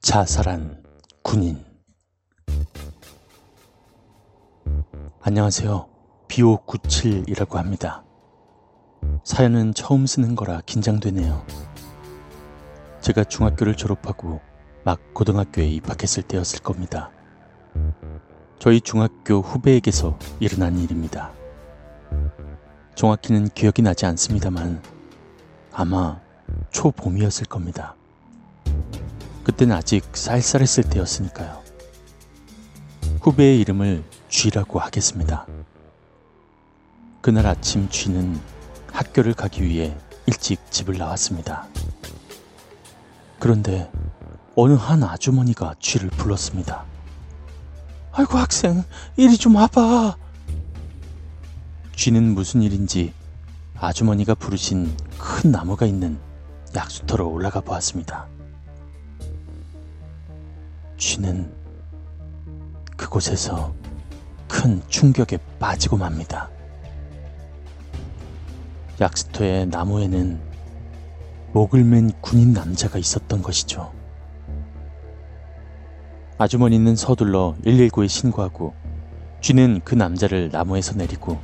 자살한 군인 안녕하세요. B597이라고 합니다. 사연은 처음 쓰는 거라 긴장되네요. 제가 중학교를 졸업하고 막 고등학교에 입학했을 때였을 겁니다. 저희 중학교 후배에게서 일어난 일입니다. 정확히는 기억이 나지 않습니다만 아마 초봄이었을 겁니다. 그땐 아직 쌀쌀했을 때였으니까요. 후배의 이름을 쥐라고 하겠습니다. 그날 아침 쥐는 학교를 가기 위해 일찍 집을 나왔습니다. 그런데 어느 한 아주머니가 쥐를 불렀습니다. 아이고 학생 이리 좀 와봐. 쥐는 무슨 일인지 아주머니가 부르신 큰 나무가 있는 약수터로 올라가 보았습니다. 쥐는 그곳에서 큰 충격에 빠지고 맙니다. 약수터의 나무에는 목을 맨 군인 남자가 있었던 것이죠. 아주머니는 서둘러 119에 신고하고 쥐는 그 남자를 나무에서 내리고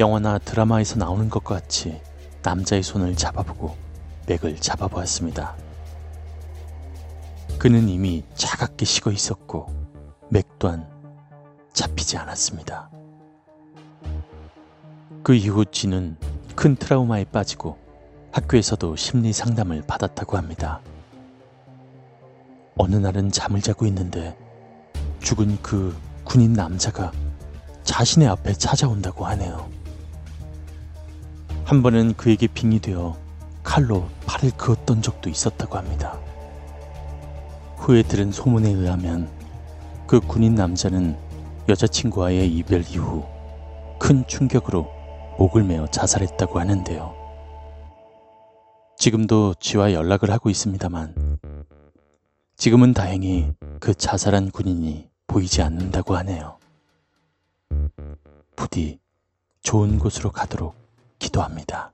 영화나 드라마에서 나오는 것과 같이 남자의 손을 잡아보고 맥을 잡아보았습니다. 그는 이미 차갑게 식어 있었고 맥 또한 잡히지 않았습니다. 그 이후 쥐는 큰 트라우마에 빠지고 학교에서도 심리 상담을 받았다고 합니다. 어느 날은 잠을 자고 있는데 죽은 그 군인 남자가 자신의 앞에 찾아온다고 하네요. 한 번은 그에게 빙이 되어 칼로 팔을 그었던 적도 있었다고 합니다. 후에 들은 소문에 의하면 그 군인 남자는 여자친구와의 이별 이후 큰 충격으로 목을 메어 자살했다고 하는데요. 지금도 쥐와 연락을 하고 있습니다만 지금은 다행히 그 자살한 군인이 보이지 않는다고 하네요. 부디 좋은 곳으로 가도록 기도합니다.